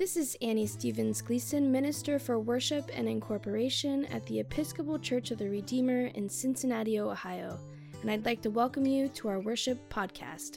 This is Annie Stevens Gleason, Minister for Worship and Incorporation at the Episcopal Church of the Redeemer in Cincinnati, Ohio, and I'd like to welcome you to our worship podcast.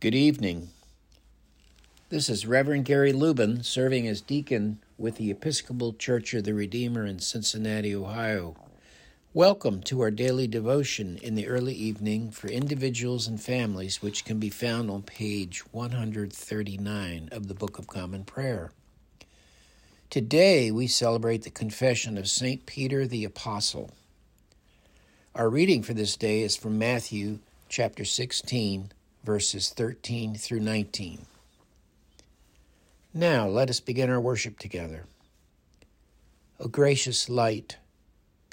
Good evening. This is Reverend Gary Lubin serving as deacon with the Episcopal Church of the Redeemer in Cincinnati, Ohio. Welcome to our daily devotion in the early evening for individuals and families, which can be found on page 139 of the Book of Common Prayer. Today we celebrate the confession of St. Peter the Apostle. Our reading for this day is from Matthew chapter 16, verses 13 through 19. Now let us begin our worship together. O gracious light,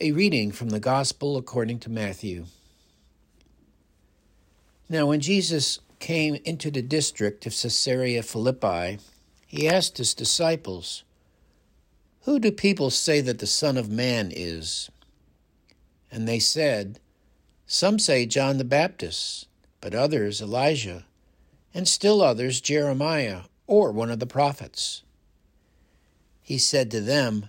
A reading from the Gospel according to Matthew. Now, when Jesus came into the district of Caesarea Philippi, he asked his disciples, Who do people say that the Son of Man is? And they said, Some say John the Baptist, but others Elijah, and still others Jeremiah or one of the prophets. He said to them,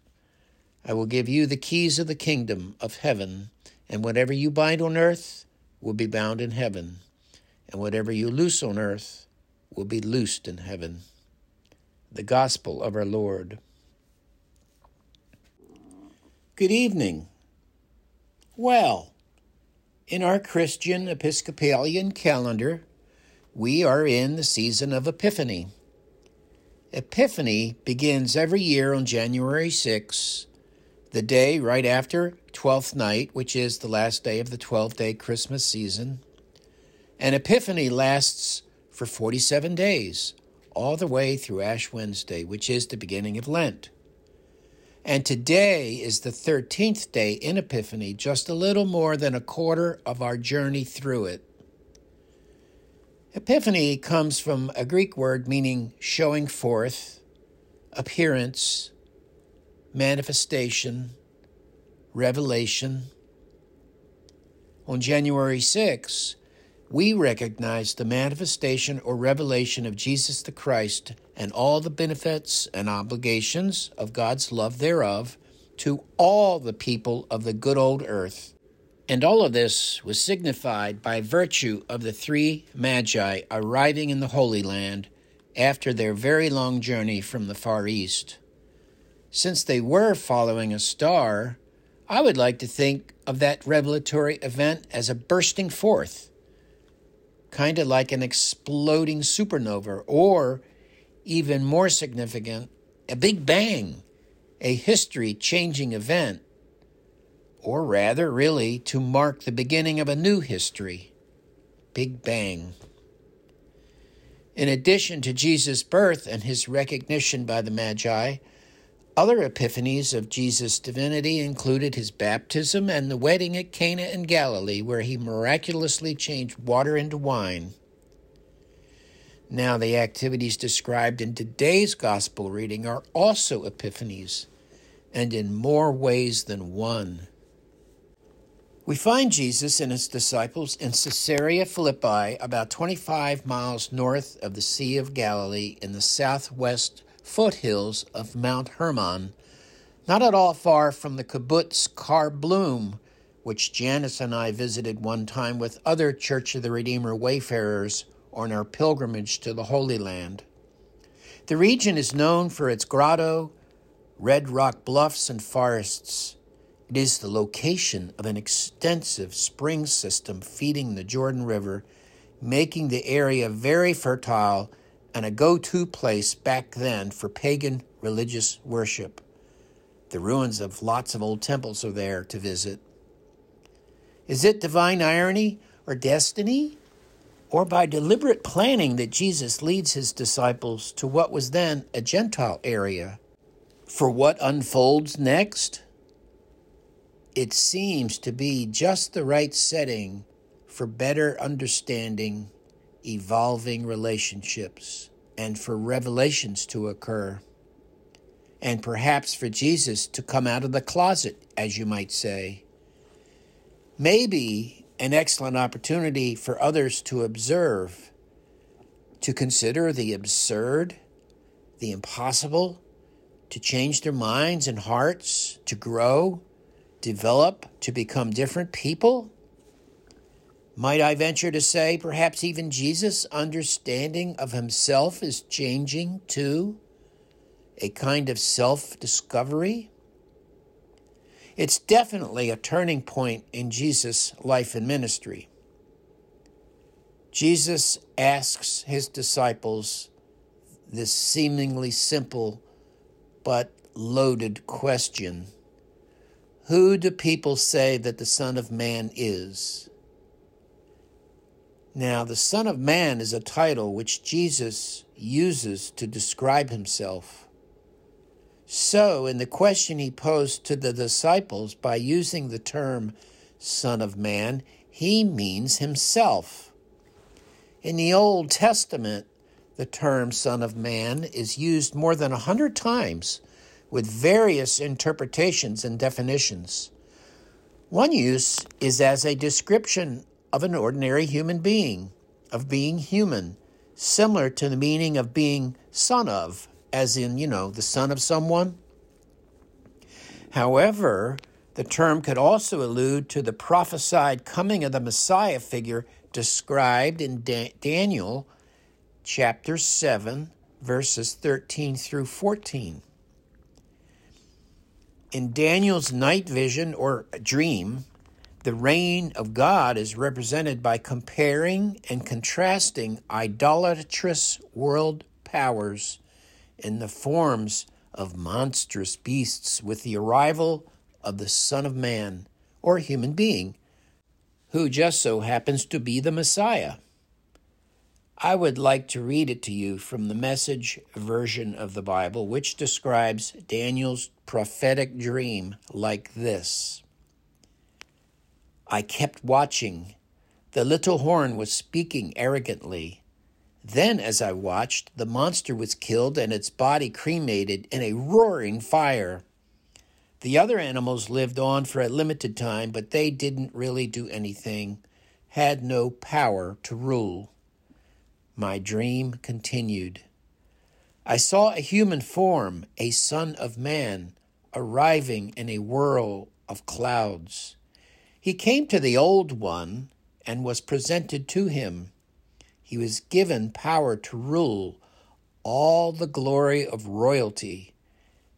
I will give you the keys of the kingdom of heaven, and whatever you bind on earth will be bound in heaven, and whatever you loose on earth will be loosed in heaven. The Gospel of our Lord. Good evening. Well, in our Christian Episcopalian calendar, we are in the season of Epiphany. Epiphany begins every year on January 6 the day right after Twelfth Night, which is the last day of the 12 day Christmas season. And Epiphany lasts for 47 days, all the way through Ash Wednesday, which is the beginning of Lent. And today is the 13th day in Epiphany, just a little more than a quarter of our journey through it. Epiphany comes from a Greek word meaning showing forth, appearance, manifestation, revelation. On January 6, we recognize the manifestation or revelation of Jesus the Christ and all the benefits and obligations of God's love thereof to all the people of the good old earth. And all of this was signified by virtue of the three magi arriving in the Holy Land after their very long journey from the Far East. Since they were following a star, I would like to think of that revelatory event as a bursting forth, kind of like an exploding supernova, or even more significant, a big bang, a history changing event, or rather, really, to mark the beginning of a new history. Big Bang. In addition to Jesus' birth and his recognition by the Magi, other epiphanies of Jesus' divinity included his baptism and the wedding at Cana in Galilee, where he miraculously changed water into wine. Now, the activities described in today's gospel reading are also epiphanies, and in more ways than one. We find Jesus and his disciples in Caesarea Philippi, about 25 miles north of the Sea of Galilee in the southwest foothills of Mount Hermon, not at all far from the kibbutz Kfar Blum, which Janice and I visited one time with other Church of the Redeemer wayfarers on our pilgrimage to the Holy Land. The region is known for its grotto, red rock bluffs, and forests. It is the location of an extensive spring system feeding the Jordan River, making the area very fertile and a go to place back then for pagan religious worship. The ruins of lots of old temples are there to visit. Is it divine irony or destiny? Or by deliberate planning that Jesus leads his disciples to what was then a Gentile area? For what unfolds next? It seems to be just the right setting for better understanding evolving relationships and for revelations to occur, and perhaps for Jesus to come out of the closet, as you might say. Maybe an excellent opportunity for others to observe, to consider the absurd, the impossible, to change their minds and hearts, to grow, develop, to become different people might I venture to say, perhaps even Jesus' understanding of himself is changing too? A kind of self discovery? It's definitely a turning point in Jesus' life and ministry. Jesus asks his disciples this seemingly simple but loaded question Who do people say that the Son of Man is? Now, the Son of Man is a title which Jesus uses to describe himself. So, in the question he posed to the disciples by using the term Son of Man, he means himself. In the Old Testament, the term Son of Man is used more than a hundred times with various interpretations and definitions. One use is as a description of an ordinary human being, of being human, similar to the meaning of being son of, as in, you know, the son of someone. However, the term could also allude to the prophesied coming of the Messiah figure described in da- Daniel chapter 7, verses 13 through 14. In Daniel's night vision or dream, the reign of God is represented by comparing and contrasting idolatrous world powers in the forms of monstrous beasts with the arrival of the Son of Man, or human being, who just so happens to be the Messiah. I would like to read it to you from the message version of the Bible, which describes Daniel's prophetic dream like this. I kept watching. The little horn was speaking arrogantly. Then, as I watched, the monster was killed and its body cremated in a roaring fire. The other animals lived on for a limited time, but they didn't really do anything, had no power to rule. My dream continued. I saw a human form, a son of man, arriving in a whirl of clouds. He came to the old one and was presented to him. He was given power to rule all the glory of royalty.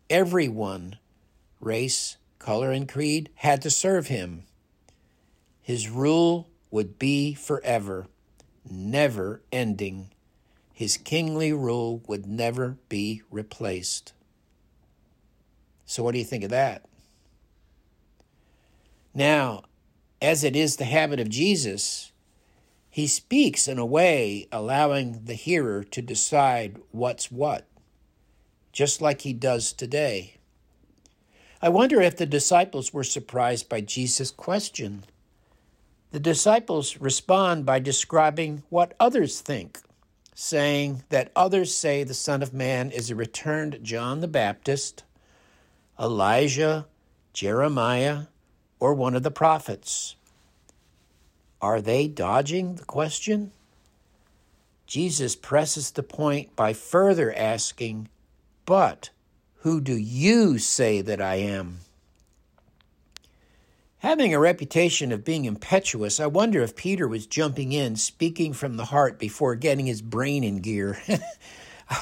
Everyone, race, color, and creed, had to serve him. His rule would be forever, never ending. His kingly rule would never be replaced. So, what do you think of that? Now, as it is the habit of Jesus, he speaks in a way allowing the hearer to decide what's what, just like he does today. I wonder if the disciples were surprised by Jesus' question. The disciples respond by describing what others think, saying that others say the Son of Man is a returned John the Baptist, Elijah, Jeremiah, or one of the prophets. Are they dodging the question? Jesus presses the point by further asking, But who do you say that I am? Having a reputation of being impetuous, I wonder if Peter was jumping in, speaking from the heart before getting his brain in gear.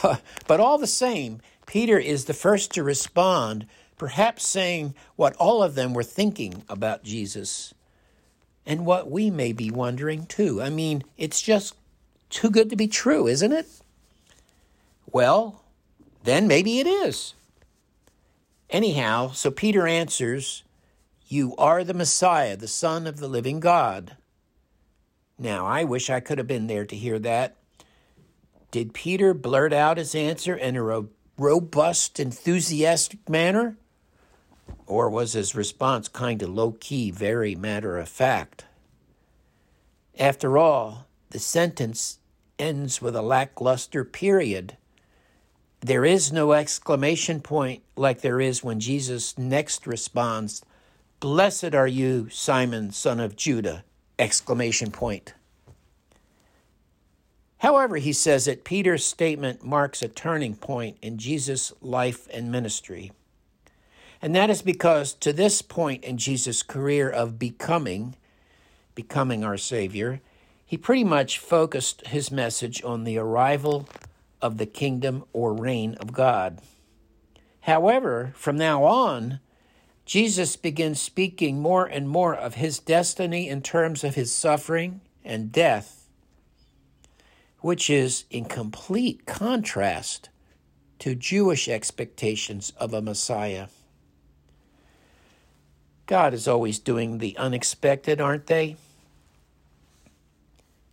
Uh, but all the same, Peter is the first to respond, perhaps saying what all of them were thinking about Jesus and what we may be wondering too. I mean, it's just too good to be true, isn't it? Well, then maybe it is. Anyhow, so Peter answers, You are the Messiah, the Son of the living God. Now, I wish I could have been there to hear that. Did Peter blurt out his answer in a ro- robust, enthusiastic manner? Or was his response kind of low key, very matter of fact? After all, the sentence ends with a lackluster period. There is no exclamation point like there is when Jesus next responds, Blessed are you, Simon, son of Judah! Exclamation point. However, he says that Peter's statement marks a turning point in Jesus' life and ministry. And that is because to this point in Jesus' career of becoming, becoming our Savior, he pretty much focused his message on the arrival of the kingdom or reign of God. However, from now on, Jesus begins speaking more and more of his destiny in terms of his suffering and death, which is in complete contrast to Jewish expectations of a Messiah. God is always doing the unexpected, aren't they?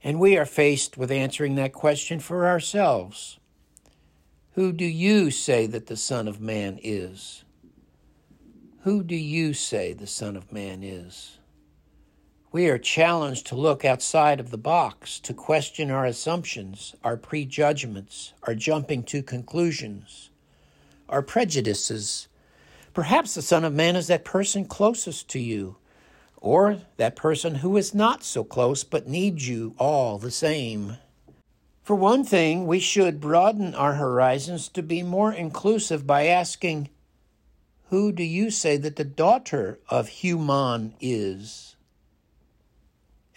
And we are faced with answering that question for ourselves. Who do you say that the Son of Man is? Who do you say the Son of Man is? We are challenged to look outside of the box, to question our assumptions, our prejudgments, our jumping to conclusions, our prejudices. Perhaps the Son of Man is that person closest to you or that person who is not so close but needs you all the same. For one thing, we should broaden our horizons to be more inclusive by asking, Who do you say that the daughter of Human is?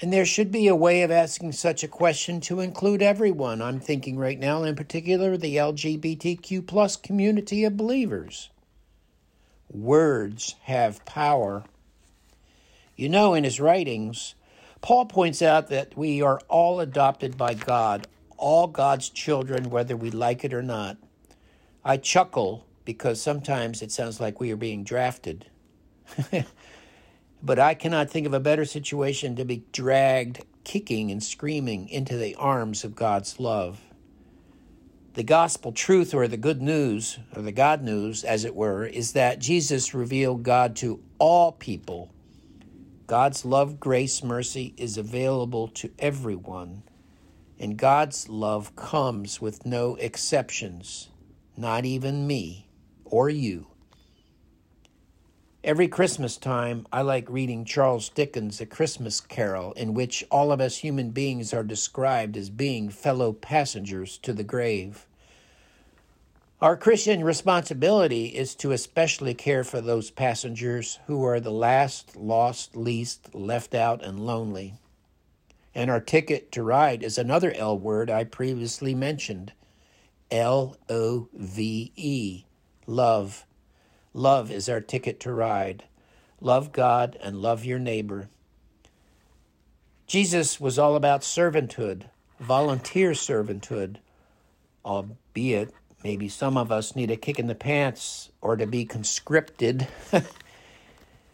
And there should be a way of asking such a question to include everyone. I'm thinking right now, in particular, the LGBTQ plus community of believers. Words have power. You know, in his writings, Paul points out that we are all adopted by God, all God's children, whether we like it or not. I chuckle because sometimes it sounds like we are being drafted. but I cannot think of a better situation to be dragged kicking and screaming into the arms of God's love. The gospel truth, or the good news, or the God news, as it were, is that Jesus revealed God to all people God's love, grace, mercy is available to everyone, and God's love comes with no exceptions, not even me or you. Every Christmas time, I like reading Charles Dickens' A Christmas Carol, in which all of us human beings are described as being fellow passengers to the grave. Our Christian responsibility is to especially care for those passengers who are the last, lost, least, left out, and lonely. And our ticket to ride is another L word I previously mentioned L O V E, love. Love is our ticket to ride. Love God and love your neighbor. Jesus was all about servanthood, volunteer servanthood, albeit Maybe some of us need a kick in the pants or to be conscripted.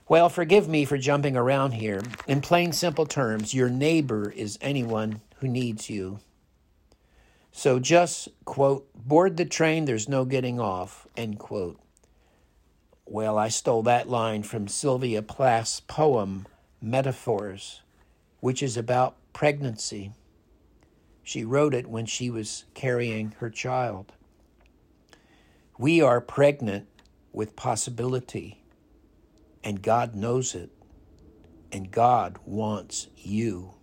well, forgive me for jumping around here. In plain, simple terms, your neighbor is anyone who needs you. So just, quote, board the train, there's no getting off, end quote. Well, I stole that line from Sylvia Plath's poem, Metaphors, which is about pregnancy. She wrote it when she was carrying her child. We are pregnant with possibility, and God knows it, and God wants you.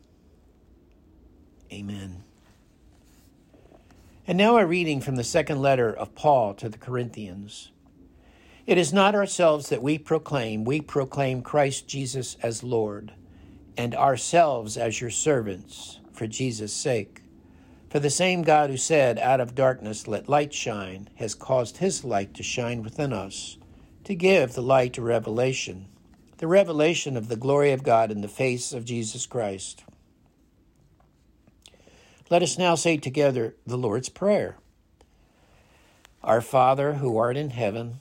Amen. And now a reading from the second letter of Paul to the Corinthians. It is not ourselves that we proclaim, we proclaim Christ Jesus as Lord, and ourselves as your servants for Jesus' sake. For the same God who said, Out of darkness let light shine, has caused his light to shine within us, to give the light of revelation, the revelation of the glory of God in the face of Jesus Christ. Let us now say together the Lord's Prayer. Our Father, who art in heaven,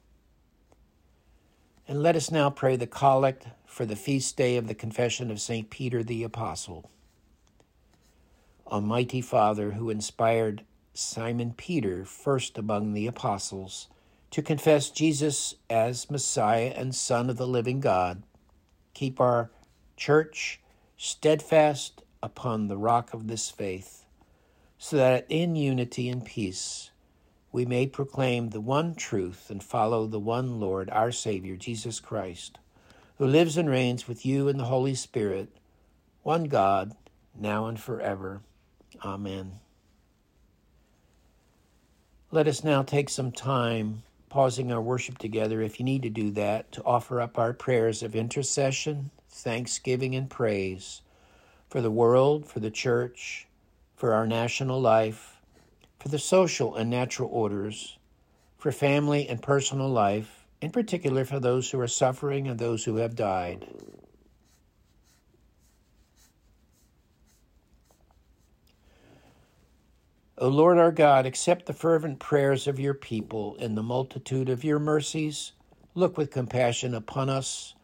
And let us now pray the collect for the feast day of the confession of St. Peter the Apostle. Almighty Father, who inspired Simon Peter, first among the apostles, to confess Jesus as Messiah and Son of the living God. Keep our church steadfast upon the rock of this faith, so that in unity and peace we may proclaim the one truth and follow the one Lord, our Savior, Jesus Christ, who lives and reigns with you in the Holy Spirit, one God, now and forever. Amen. Let us now take some time, pausing our worship together, if you need to do that, to offer up our prayers of intercession, thanksgiving, and praise for the world, for the church, for our national life, for the social and natural orders, for family and personal life, in particular for those who are suffering and those who have died. O Lord our God, accept the fervent prayers of your people in the multitude of your mercies. Look with compassion upon us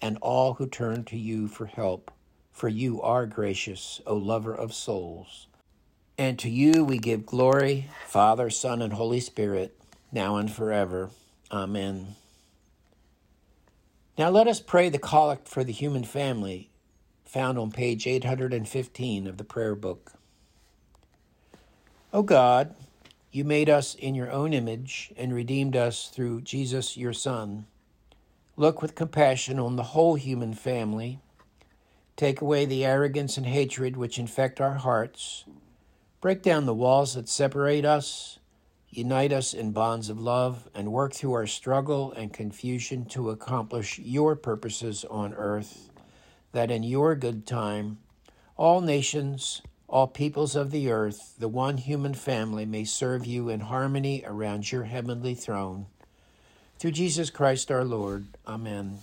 and all who turn to you for help, for you are gracious, O lover of souls. And to you we give glory, Father, Son, and Holy Spirit, now and forever. Amen. Now let us pray the collect for the human family, found on page 815 of the prayer book. O God, you made us in your own image and redeemed us through Jesus your Son. Look with compassion on the whole human family. Take away the arrogance and hatred which infect our hearts. Break down the walls that separate us. Unite us in bonds of love and work through our struggle and confusion to accomplish your purposes on earth, that in your good time all nations all peoples of the earth, the one human family, may serve you in harmony around your heavenly throne. Through Jesus Christ our Lord. Amen.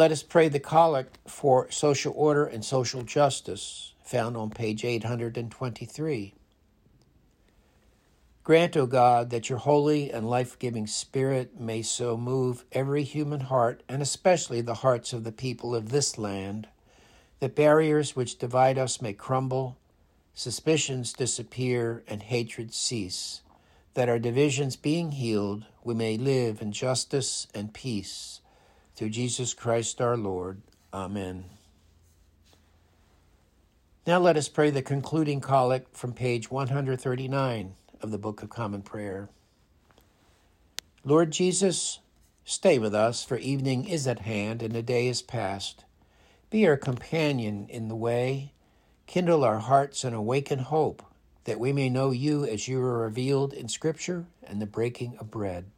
Let us pray the collect for social order and social justice, found on page 823. Grant, O God, that your holy and life giving Spirit may so move every human heart, and especially the hearts of the people of this land that barriers which divide us may crumble, suspicions disappear, and hatred cease, that our divisions being healed, we may live in justice and peace. Through Jesus Christ our Lord. Amen. Now let us pray the concluding collect from page 139 of the Book of Common Prayer. Lord Jesus, stay with us, for evening is at hand and the day is past. Be our companion in the way. Kindle our hearts and awaken hope, that we may know you as you are revealed in Scripture and the breaking of bread.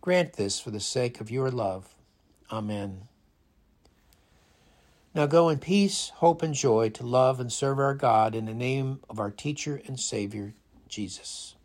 Grant this for the sake of your love. Amen. Now go in peace, hope, and joy to love and serve our God in the name of our teacher and Savior, Jesus.